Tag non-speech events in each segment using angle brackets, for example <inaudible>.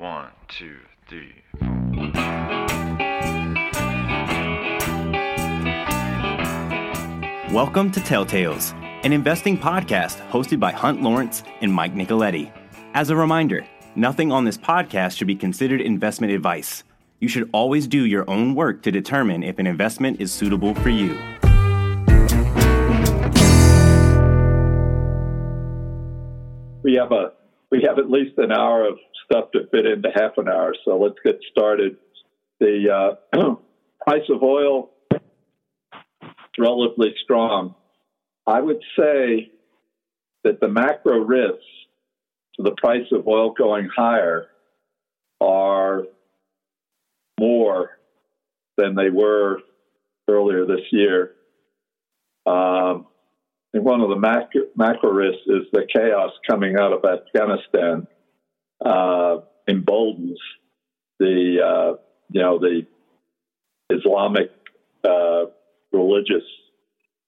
One, two, three. Welcome to Telltales, an investing podcast hosted by Hunt Lawrence and Mike Nicoletti. As a reminder, nothing on this podcast should be considered investment advice. You should always do your own work to determine if an investment is suitable for you. we have a we have at least an hour of stuff to fit into half an hour. So let's get started. The uh, <clears throat> price of oil is relatively strong. I would say that the macro risks to the price of oil going higher are more than they were earlier this year. Um, and one of the macro, macro risks is the chaos coming out of Afghanistan uh, emboldens the uh, you know the Islamic uh, religious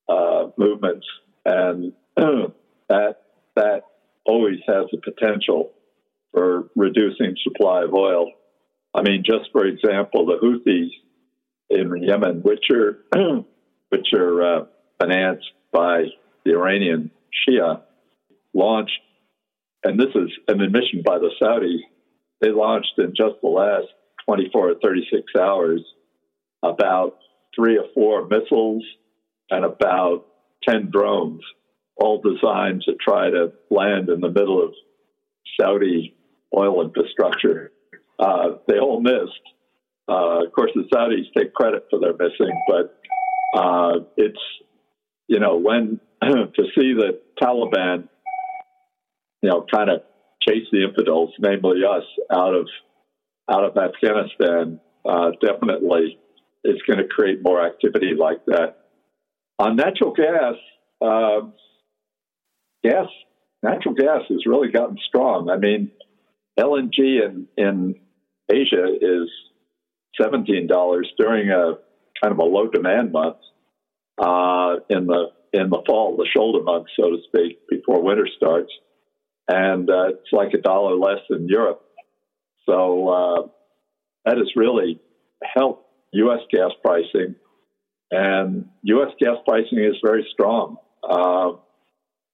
uh, movements, and <clears throat> that that always has the potential for reducing supply of oil. I mean, just for example, the Houthis in Yemen, which are <clears throat> which are uh, financed by the Iranian Shia, launched, and this is an admission by the Saudis, they launched in just the last 24 or 36 hours about three or four missiles and about 10 drones, all designed to try to land in the middle of Saudi oil infrastructure. Uh, they all missed. Uh, of course, the Saudis take credit for their missing, but uh, it's, you know, when <clears throat> to see the Taliban, you know, kind of chase the infidels, namely us, out of out of Afghanistan, uh, definitely is going to create more activity like that. On natural gas, uh, gas, natural gas has really gotten strong. I mean, LNG in in Asia is seventeen dollars during a kind of a low demand month. Uh, in the in the fall, the shoulder month, so to speak, before winter starts. And uh, it's like a dollar less than Europe. So uh, that has really helped U.S. gas pricing. And U.S. gas pricing is very strong. Uh,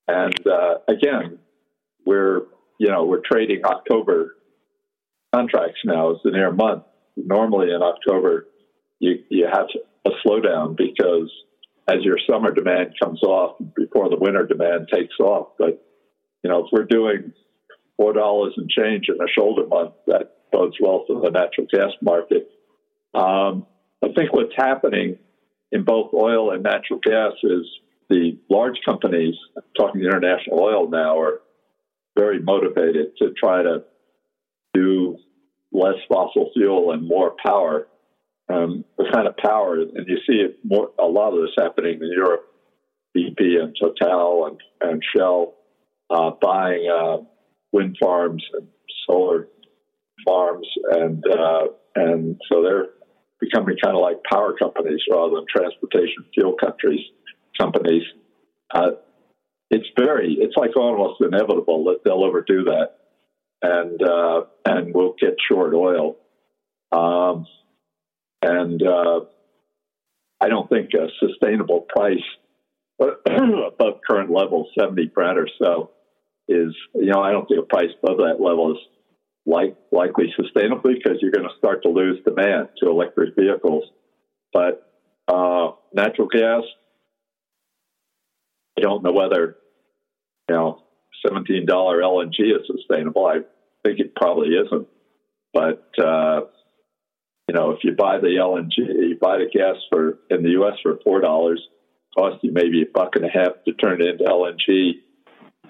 and uh, again, we're you know we're trading October contracts now as the near month. Normally in October, you you have a slowdown because as your summer demand comes off before the winter demand takes off. But you know, if we're doing four dollars and change in a shoulder month, that bodes well for the natural gas market. Um, I think what's happening in both oil and natural gas is the large companies, talking international oil now, are very motivated to try to do less fossil fuel and more power um, the kind of power, and you see more, a lot of this happening in Europe. BP and Total and, and Shell uh, buying uh, wind farms and solar farms, and uh, and so they're becoming kind of like power companies rather than transportation fuel countries companies. Uh, it's very, it's like almost inevitable that they'll overdo that, and uh, and we'll get short oil. Um, and uh, I don't think a sustainable price <clears throat> above current level, 70 Brent or so, is, you know, I don't think a price above that level is like, likely sustainably because you're going to start to lose demand to electric vehicles. But uh, natural gas, I don't know whether, you know, $17 LNG is sustainable. I think it probably isn't. But, uh, you know, if you buy the LNG, you buy the gas for in the U.S. for four dollars, cost you maybe a buck and a half to turn it into LNG,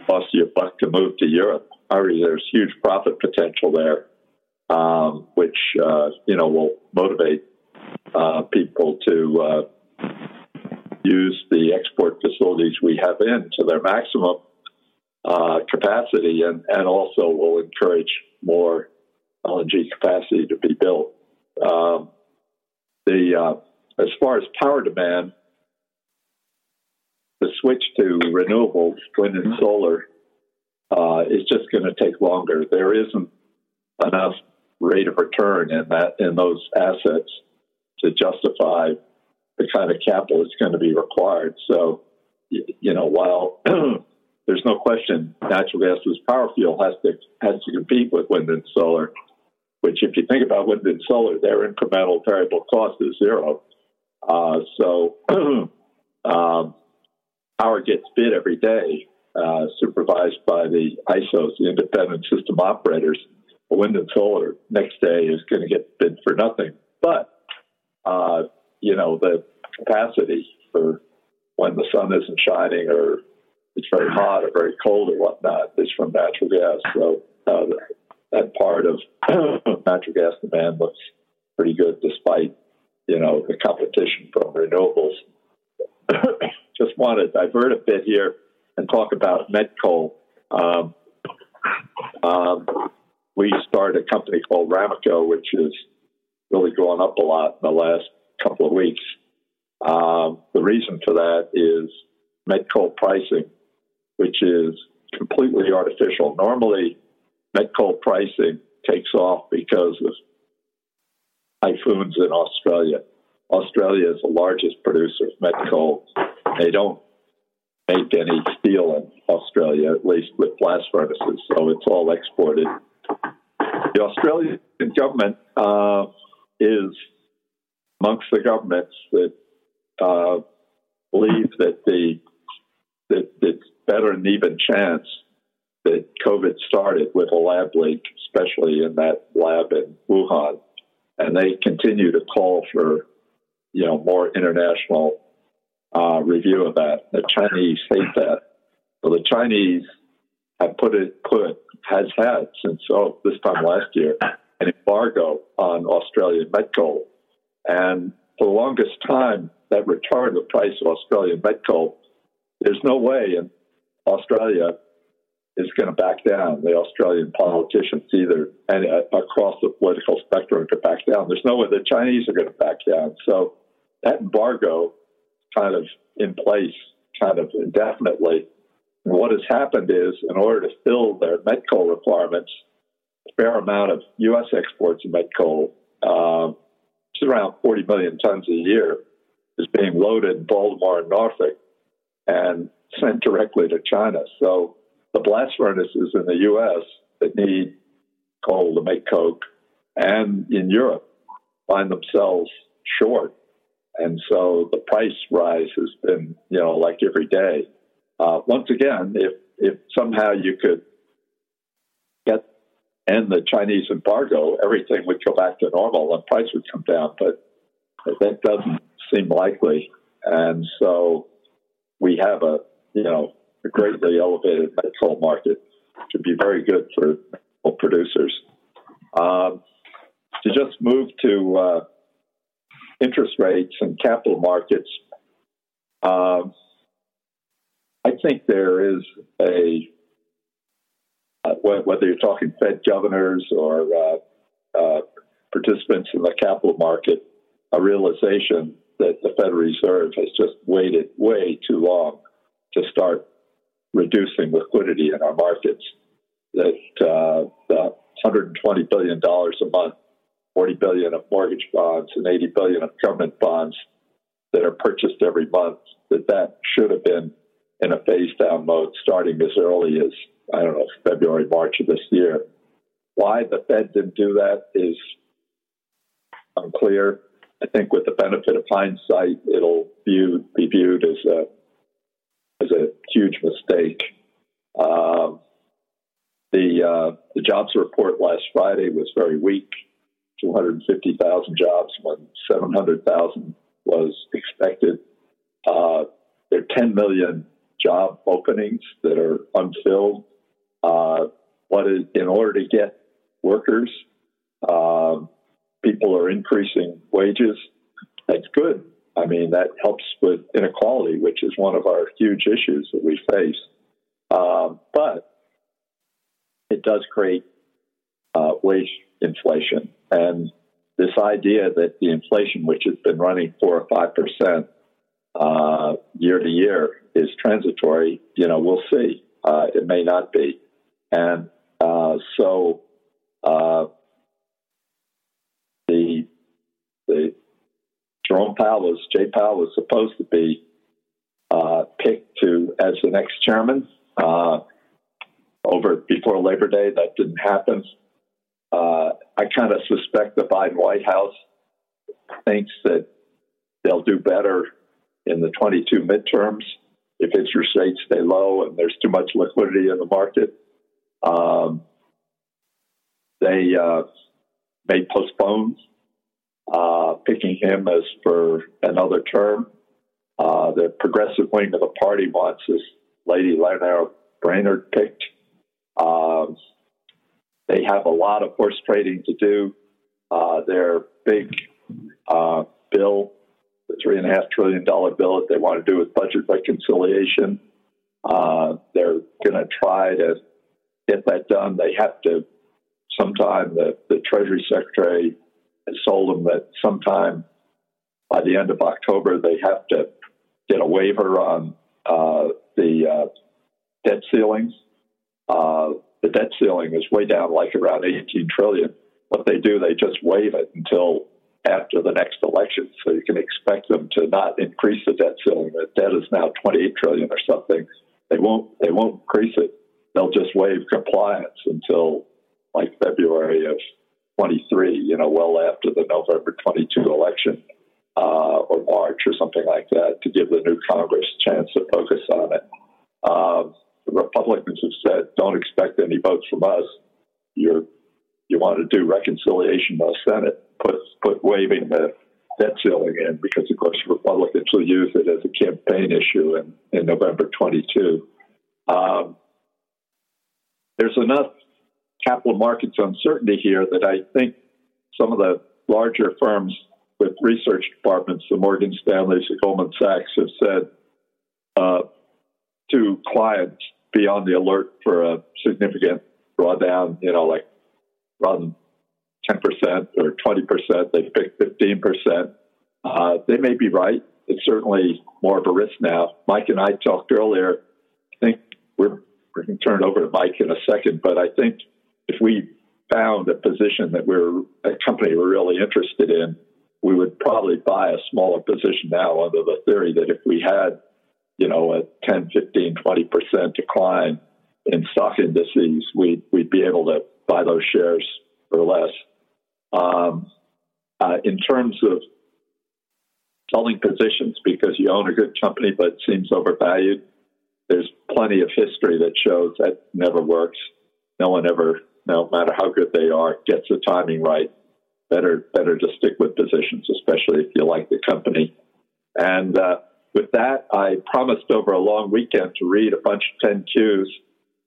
cost you a buck to move to Europe. Already, there's huge profit potential there, um, which uh, you know will motivate uh, people to uh, use the export facilities we have in to their maximum uh, capacity, and and also will encourage more LNG capacity to be built. Um, the uh, as far as power demand, the switch to renewables, wind and solar, uh, is just going to take longer. There isn't enough rate of return in that in those assets to justify the kind of capital that's going to be required. So, you know, while <clears throat> there's no question natural gas as power fuel has to has to compete with wind and solar, which if you think about wind and solar, their incremental variable cost is zero. Uh, so <clears throat> um, power gets bid every day, uh, supervised by the ISOs, the independent system operators. Wind and solar next day is going to get bid for nothing. But uh, you know the capacity for when the sun isn't shining or it's very hot or very cold or whatnot is from natural gas. So uh, that part of <clears throat> natural gas demand looks pretty good despite you know the competition from renewables. Just want to divert a bit here and talk about met coal. Um, um, we started a company called Ramaco, which has really going up a lot in the last couple of weeks. Um, the reason for that is met coal pricing, which is completely artificial. Normally, met coal pricing takes off because of typhoons in Australia. Australia is the largest producer of met coal. They don't make any steel in Australia, at least with blast furnaces, so it's all exported. The Australian government uh, is amongst the governments that uh, believe that the that it's better an even chance that COVID started with a lab leak, especially in that lab in Wuhan, and they continue to call for you know more international uh, review of that. The Chinese hate that. So the Chinese have put it put has had since oh, this time last year an embargo on Australian met coal, and for the longest time that retarded the price of Australian met coal. There's no way in Australia is going to back down. The Australian politicians either and uh, across the political spectrum to back down. There's no way the Chinese are going to back down. So that embargo kind of in place kind of indefinitely. And what has happened is in order to fill their met coal requirements, a fair amount of U.S. exports of met coal, uh, it's around 40 million tons a year, is being loaded in Baltimore and Norfolk and sent directly to China. So the blast furnaces in the U.S. that need coal to make coke and in Europe find themselves short. And so the price rise has been, you know, like every day. Uh, once again, if if somehow you could get end the Chinese embargo, everything would go back to normal and price would come down. But that doesn't seem likely. And so we have a, you know, a greatly elevated met coal market to be very good for producers. Um, to just move to uh, interest rates and capital markets, um, I think there is a uh, whether you're talking Fed governors or uh, uh, participants in the capital market, a realization that the Federal Reserve has just waited way too long to start reducing liquidity in our markets. That uh, the 120 billion dollars a month, 40 billion of mortgage bonds, and 80 billion of government bonds that are purchased every month. That that should have been in a phase down mode starting as early as I don't know February, March of this year. Why the Fed didn't do that is unclear. I think with the benefit of hindsight, it'll view, be viewed as a as a huge mistake. Um, the uh, the jobs report last Friday was very weak, 250,000 jobs when 700,000 was expected. Uh, there are 10 million job openings that are unfilled. Uh, what is in order to get workers? Um, people are increasing wages. That's good. I mean, that helps with inequality, which is one of our huge issues that we face. Um, but it does create uh, wage inflation. And this idea that the inflation, which has been running four or five percent uh, year to year, is transitory, you know, we'll see. Uh, it may not be. And uh, so uh, the the Jerome Powell was Jay Powell was supposed to be uh, picked to as the next chairman over before Labor Day. That didn't happen. Uh, I kind of suspect the Biden White House thinks that they'll do better in the 22 midterms if interest rates stay low and there's too much liquidity in the market. Um, they uh, may postpone uh, picking him as for another term. Uh, the progressive wing of the party wants this lady Lana Brainard picked. Um, they have a lot of horse trading to do. Uh, their big uh, bill, the three and a half trillion dollar bill that they want to do with budget reconciliation, uh, they're going to try to get that done. They have to sometime. The, the Treasury Secretary has told them that sometime by the end of October they have to get a waiver on uh, the uh, debt ceilings. Uh, the debt ceiling is way down, like around 18 trillion. What they do, they just waive it until after the next election. So you can expect them to not increase the debt ceiling. The debt is now 28 trillion or something. They won't. They won't increase it. They'll just waive compliance until like February of 23. You know, well after the November 22 election. Uh, or March or something like that to give the new Congress a chance to focus on it. Um, the Republicans have said, don't expect any votes from us. You're, you want to do reconciliation the Senate, put, put waiving the debt ceiling in, because of course Republicans will use it as a campaign issue in, in November 22. Um, there's enough capital markets uncertainty here that I think some of the larger firms with research departments, the Morgan Stanleys, the Goldman Sachs, have said uh, to clients, be on the alert for a significant drawdown, you know, like run 10% or 20%, they pick 15%. Uh, they may be right. It's certainly more of a risk now. Mike and I talked earlier. I think we're, we're going to turn it over to Mike in a second, but I think if we found a position that we're a company we're really interested in, we would probably buy a smaller position now under the theory that if we had you know, a 10, 15, 20% decline in stock indices, we'd, we'd be able to buy those shares for less. Um, uh, in terms of selling positions because you own a good company but it seems overvalued, there's plenty of history that shows that never works. No one ever, no matter how good they are, gets the timing right. Better, better to stick with positions, especially if you like the company. And uh, with that, I promised over a long weekend to read a bunch of 10Qs,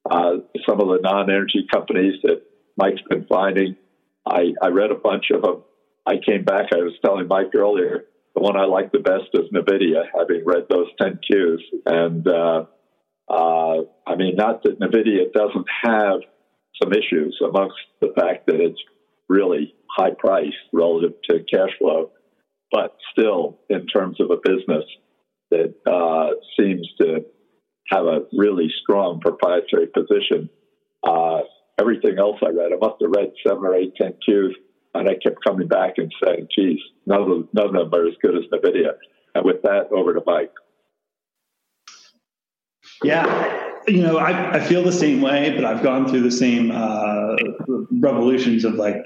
uh, some of the non energy companies that Mike's been finding. I, I read a bunch of them. I came back, I was telling Mike earlier, the one I like the best is NVIDIA, having read those 10Qs. And uh, uh, I mean, not that NVIDIA doesn't have some issues amongst the fact that it's really high price relative to cash flow, but still, in terms of a business, that uh, seems to have a really strong proprietary position. Uh, everything else I read, I must have read seven or eight, ten Qs, and I kept coming back and saying, geez, none of, them, none of them are as good as NVIDIA. And with that, over to Mike. Yeah, you know, I, I feel the same way, but I've gone through the same uh, revolutions of like,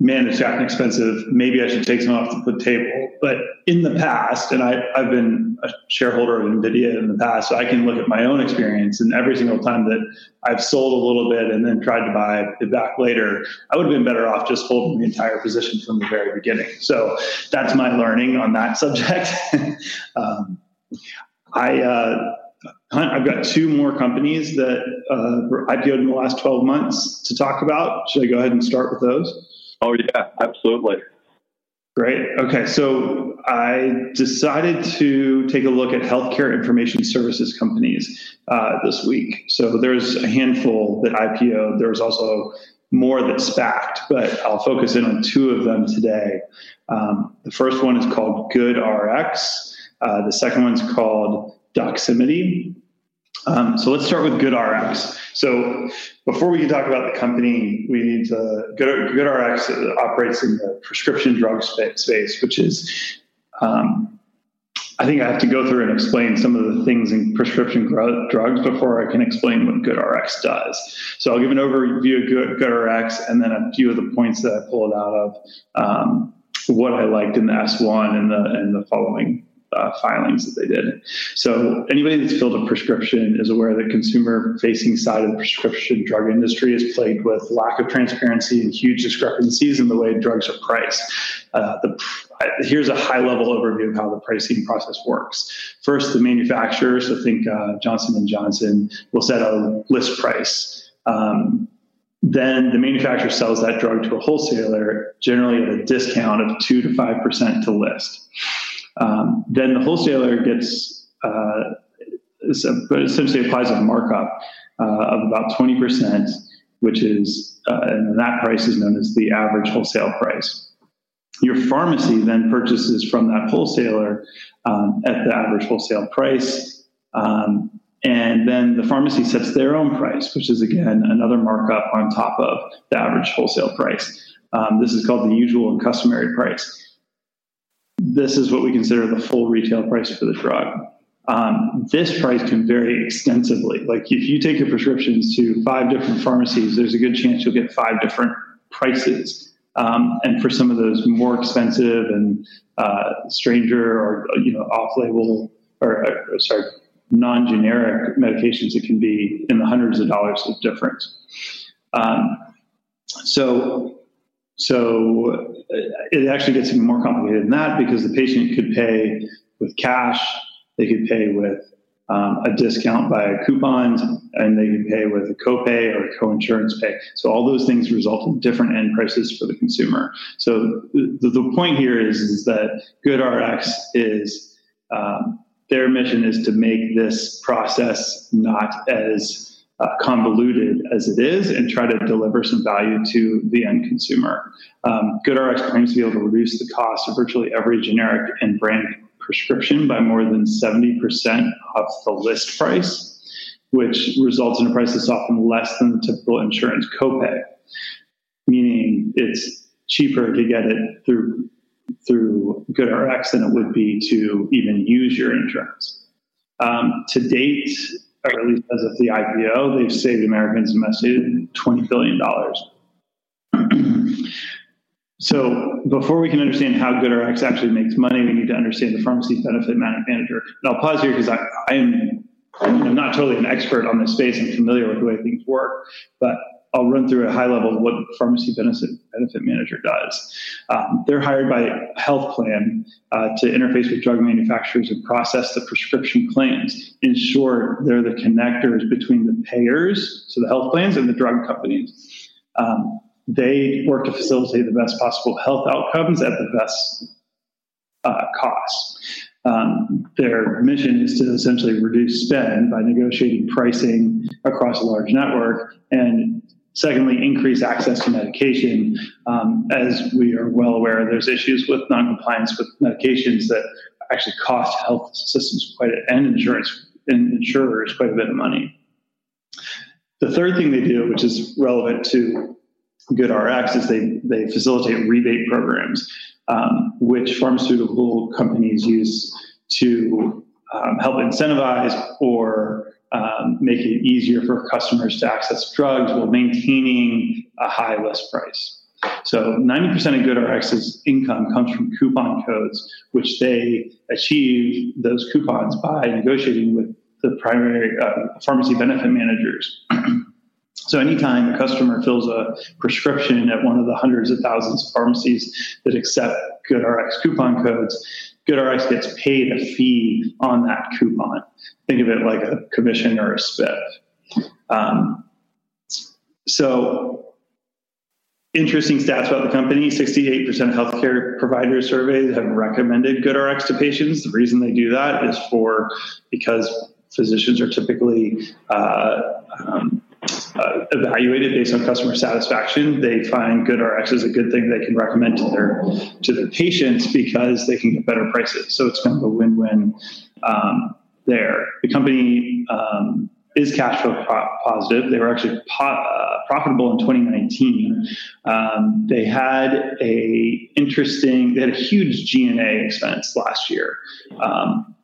man, it's gotten expensive. Maybe I should take some off the table. But in the past, and I, I've been a shareholder of NVIDIA in the past, so I can look at my own experience. And every single time that I've sold a little bit and then tried to buy it back later, I would have been better off just holding the entire position from the very beginning. So that's my learning on that subject. <laughs> um, I, uh, I've got two more companies that uh, IPO'd in the last 12 months to talk about. Should I go ahead and start with those? Oh, yeah, absolutely. Great. Okay. So I decided to take a look at healthcare information services companies uh, this week. So there's a handful that IPO. There's also more that SPACed, but I'll focus in on two of them today. Um, the first one is called GoodRx. Uh, the second one's called Doximity. Um, so let's start with GoodRx. So before we can talk about the company, we need to Good, GoodRx operates in the prescription drug space, which is um, I think I have to go through and explain some of the things in prescription drugs before I can explain what GoodRx does. So I'll give an overview of Good, GoodRx and then a few of the points that I pulled out of um, what I liked in the S1 and the and the following uh, filings that they did. So anybody that's filled a prescription is aware that consumer-facing side of the prescription drug industry is plagued with lack of transparency and huge discrepancies in the way drugs are priced. Uh, the, here's a high-level overview of how the pricing process works. First, the manufacturer, so think uh, Johnson and Johnson, will set a list price. Um, then the manufacturer sells that drug to a wholesaler, generally at a discount of two to five percent to list. Um, then the wholesaler gets uh, essentially applies a markup uh, of about 20%, which is, uh, and that price is known as the average wholesale price. Your pharmacy then purchases from that wholesaler um, at the average wholesale price. Um, and then the pharmacy sets their own price, which is again another markup on top of the average wholesale price. Um, this is called the usual and customary price this is what we consider the full retail price for the drug. Um, this price can vary extensively. Like if you take your prescriptions to five different pharmacies, there's a good chance you'll get five different prices. Um, and for some of those more expensive and uh, stranger or you know off-label or, or sorry non-generic medications, it can be in the hundreds of dollars of difference. Um, so so uh, it actually gets even more complicated than that because the patient could pay with cash, they could pay with um, a discount by a coupon, and they could pay with a copay or a co-insurance pay. So all those things result in different end prices for the consumer. So the, the point here is, is that GoodRx is um, their mission is to make this process not as uh, convoluted as it is and try to deliver some value to the end consumer. Um, GoodRx claims to be able to reduce the cost of virtually every generic and brand prescription by more than 70% off the list price, which results in a price that's often less than the typical insurance copay, meaning it's cheaper to get it through through GoodRx than it would be to even use your insurance. Um, to date, or at least as of the IPO, they've saved Americans an estimated $20 billion. <clears throat> so before we can understand how GoodRx actually makes money, we need to understand the pharmacy benefit manager. And I'll pause here because I, I am I'm not totally an expert on this space. I'm familiar with the way things work, but I'll run through a high level what pharmacy benefit, benefit manager does. Um, they're hired by a health plan uh, to interface with drug manufacturers and process the prescription claims. In short, they're the connectors between the payers, so the health plans, and the drug companies. Um, they work to facilitate the best possible health outcomes at the best uh, cost. Um, their mission is to essentially reduce spend by negotiating pricing across a large network and Secondly, increase access to medication. Um, as we are well aware, there's issues with noncompliance with medications that actually cost health systems quite a, and insurance and insurers quite a bit of money. The third thing they do, which is relevant to GoodRx, is they they facilitate rebate programs, um, which pharmaceutical companies use to um, help incentivize or um, make it easier for customers to access drugs while maintaining a high list price. So 90% of GoodRx's income comes from coupon codes, which they achieve those coupons by negotiating with the primary uh, pharmacy benefit managers. <clears throat> so anytime a customer fills a prescription at one of the hundreds of thousands of pharmacies that accept GoodRx coupon codes, GoodRx gets paid a fee on that coupon. Think of it like a commission or a spiff. Um, so, interesting stats about the company 68% of healthcare providers surveys have recommended GoodRx to patients. The reason they do that is for because physicians are typically uh, um, uh, evaluated based on customer satisfaction. They find GoodRx is a good thing they can recommend to their to their patients because they can get better prices. So it's kind of a win-win um, there. The company um, is cash flow positive. They were actually po- uh, profitable in 2019. Um, they had a interesting, they had a huge G&A expense last year. Um,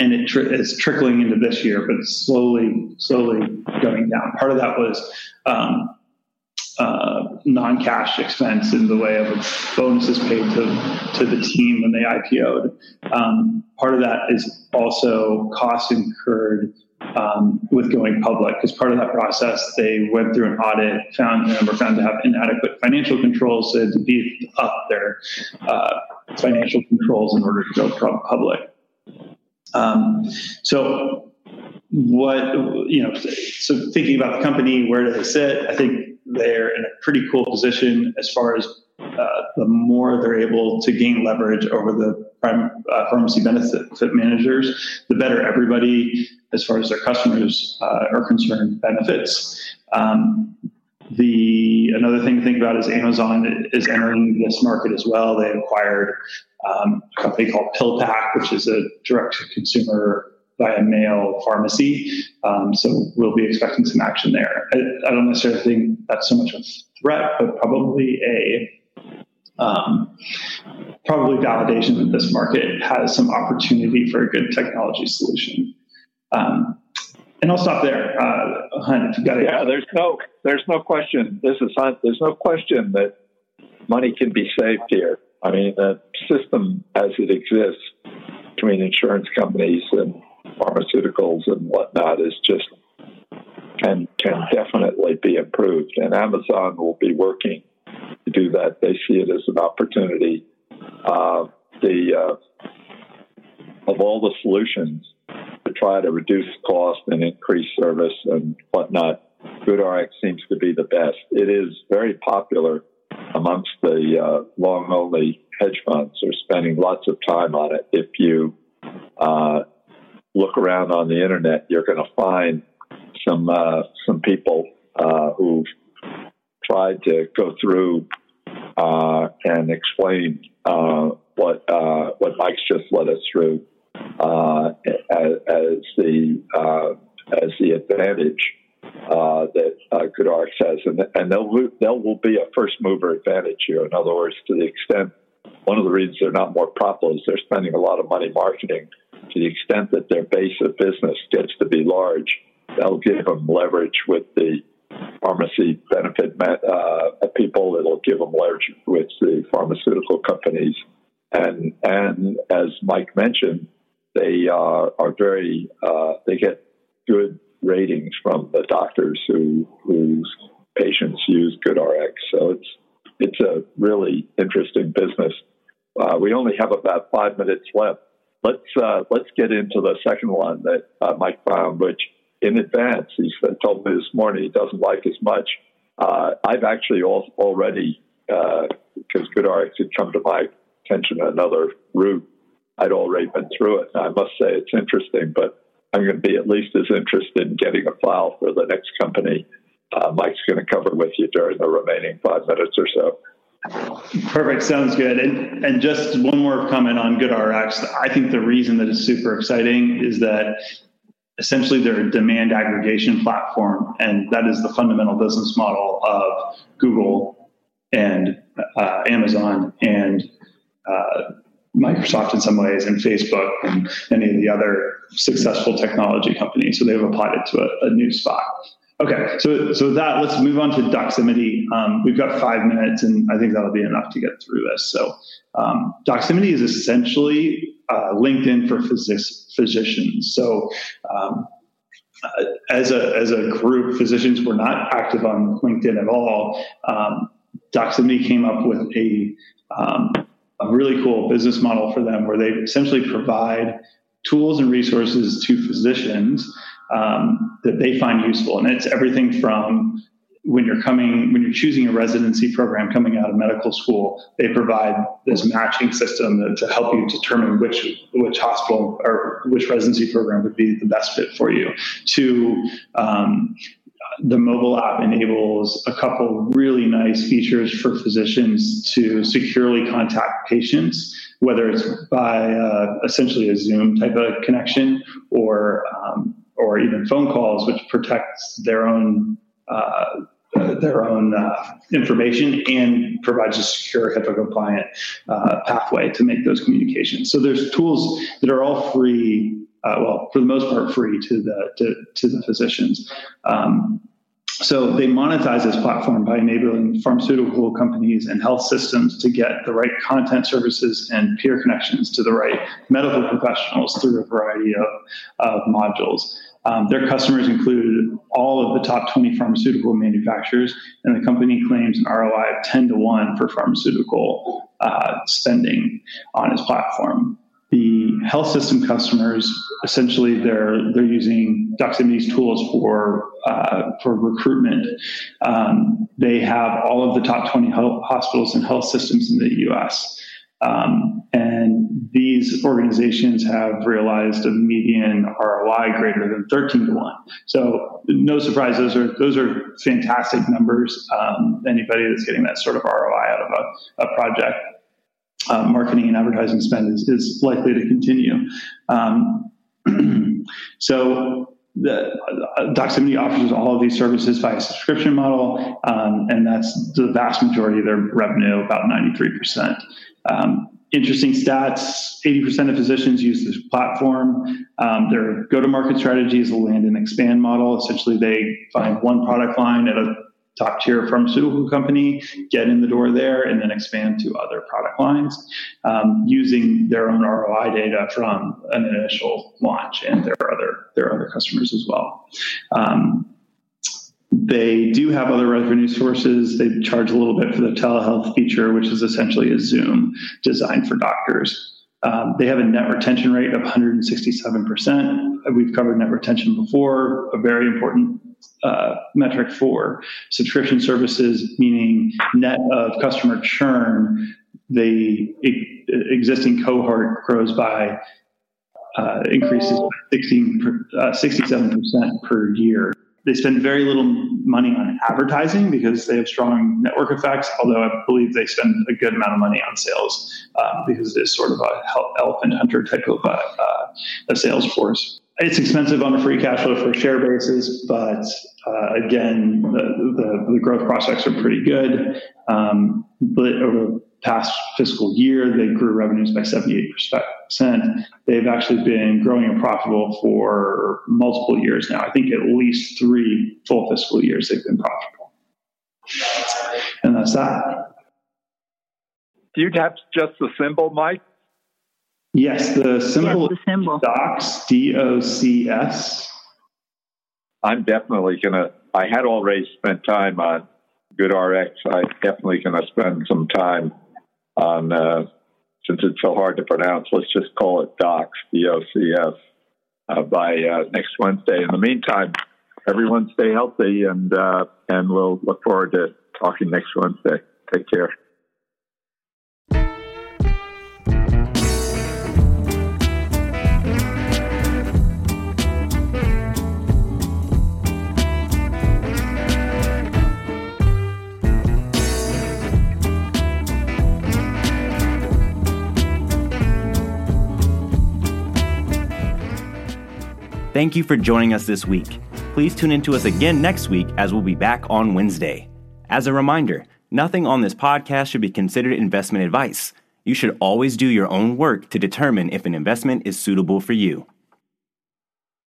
and it tr- is trickling into this year, but it's slowly, slowly going down. Part of that was um, uh, non-cash expense in the way of bonuses paid to, to the team when they IPO'd. Um, part of that is also costs incurred um, with going public because part of that process they went through an audit, found and were found to have inadequate financial controls, so to beef up their uh, financial controls in order to go public. Um, so what you know so thinking about the company where do they sit i think they're in a pretty cool position as far as uh, the more they're able to gain leverage over the prime, uh, pharmacy benefit managers, the better everybody, as far as their customers uh, are concerned, benefits. Um, the another thing to think about is Amazon is entering this market as well. They acquired um, a company called PillPack, which is a direct to consumer via mail pharmacy. Um, so we'll be expecting some action there. I, I, don't necessarily think that's so much a threat, but probably a um, probably validation that this market has some opportunity for a good technology solution. Um, and I'll stop there. Uh, Hunt, if you got. Yeah, there's no, there's no question. This is Hunt. There's no question that money can be saved here. I mean, the system as it exists between insurance companies and pharmaceuticals and whatnot is just can can definitely be improved. And Amazon will be working to do that. They see it as an opportunity. Uh, the uh, of all the solutions to try to reduce cost and increase service and whatnot, GoodRx seems to be the best. It is very popular amongst the uh, long only hedge funds. They're spending lots of time on it. If you uh, look around on the internet, you're going to find some uh, some people uh, who've tried to go through uh, and explain uh, what uh, what Mike's just led us through uh, as, as, the as the advantage that uh, GoodRx has, and, and there will, will be a first mover advantage here. In other words, to the extent one of the reasons they're not more profitable is they're spending a lot of money marketing to the extent that their base of business gets to be large, that'll give them leverage with the pharmacy benefit uh, people. It'll give them leverage with the pharmaceutical companies, and and as Mike mentioned, they uh, are very uh, they get good ratings from the doctors who whose patients use GoodRx. So it's it's a really interesting business. Uh, we only have about five minutes left let's uh, let's get into the second one that uh, Mike found, which in advance he told me this morning he doesn't like as much. Uh, I've actually al- already because uh, GoodRx had come to my attention another route. I'd already been through it. I must say it's interesting, but I'm going to be at least as interested in getting a file for the next company uh, Mike's going to cover with you during the remaining five minutes or so. Perfect. Sounds good. And, and just one more comment on GoodRx. I think the reason that it's super exciting is that essentially they're a demand aggregation platform, and that is the fundamental business model of Google and uh, Amazon and uh, Microsoft in some ways, and Facebook and any of the other successful technology companies. So they've applied it to a, a new spot. Okay, so so that let's move on to Doximity. Um, we've got five minutes, and I think that'll be enough to get through this. So, um, Doximity is essentially uh, LinkedIn for physicians. So, um, uh, as a as a group, physicians were not active on LinkedIn at all. Um, Doximity came up with a um, a really cool business model for them, where they essentially provide tools and resources to physicians um, that they find useful. And it's everything from when you're coming, when you're choosing a residency program coming out of medical school, they provide this matching system to help you determine which which hospital or which residency program would be the best fit for you. To um, the mobile app enables a couple really nice features for physicians to securely contact patients, whether it's by uh, essentially a Zoom type of connection or um, or even phone calls, which protects their own uh, their own uh, information and provides a secure HIPAA compliant uh, pathway to make those communications. So there's tools that are all free uh, well, for the most part, free to the to, to the physicians. Um, so they monetize this platform by enabling pharmaceutical companies and health systems to get the right content services and peer connections to the right medical professionals through a variety of, of modules. Um, their customers include all of the top 20 pharmaceutical manufacturers, and the company claims an ROI of 10 to 1 for pharmaceutical uh, spending on its platform the health system customers essentially they're they're using Doximity's tools for uh, for recruitment. Um, they have all of the top 20 hospitals and health systems in the U.S. Um, and these organizations have realized a median ROI greater than 13 to 1. So no surprise, those are those are fantastic numbers. Um, anybody that's getting that sort of ROI out of a, a project uh, marketing and advertising spend is, is likely to continue. Um, <clears throat> so the uh, Doximity offers all of these services via subscription model, um, and that's the vast majority of their revenue, about 93%. Um, interesting stats 80% of physicians use this platform. Um, their go to market strategy is a land and expand model. Essentially, they find one product line at a top tier pharmaceutical company, get in the door there, and then expand to other product lines um, using their own ROI data from an initial launch and their other their other customers as well. Um, they do have other revenue sources. They charge a little bit for the telehealth feature, which is essentially a Zoom designed for doctors. Um, they have a net retention rate of 167%. We've covered net retention before, a very important uh, metric for subscription services, meaning net of customer churn, the existing cohort grows by uh, increases by 16, uh, 67% per year. They spend very little money on advertising because they have strong network effects, although I believe they spend a good amount of money on sales uh, because it's sort of a elephant hunter type of uh, uh, a sales force. It's expensive on a free cash flow per share basis, but uh, again, the, the, the, growth prospects are pretty good. Um, but over past fiscal year, they grew revenues by 78%. They've actually been growing and profitable for multiple years now. I think at least three full fiscal years they've been profitable. And that's that. Do you have just the symbol, Mike? Yes, the symbol, yes, the symbol. Docs, D O C S. I'm definitely going to, I had already spent time on GoodRx. I'm definitely going to spend some time on, uh, since it's so hard to pronounce, let's just call it Docs, D O C S, uh, by uh, next Wednesday. In the meantime, everyone stay healthy and, uh, and we'll look forward to talking next Wednesday. Take care. Thank you for joining us this week. Please tune in to us again next week as we'll be back on Wednesday. As a reminder, nothing on this podcast should be considered investment advice. You should always do your own work to determine if an investment is suitable for you.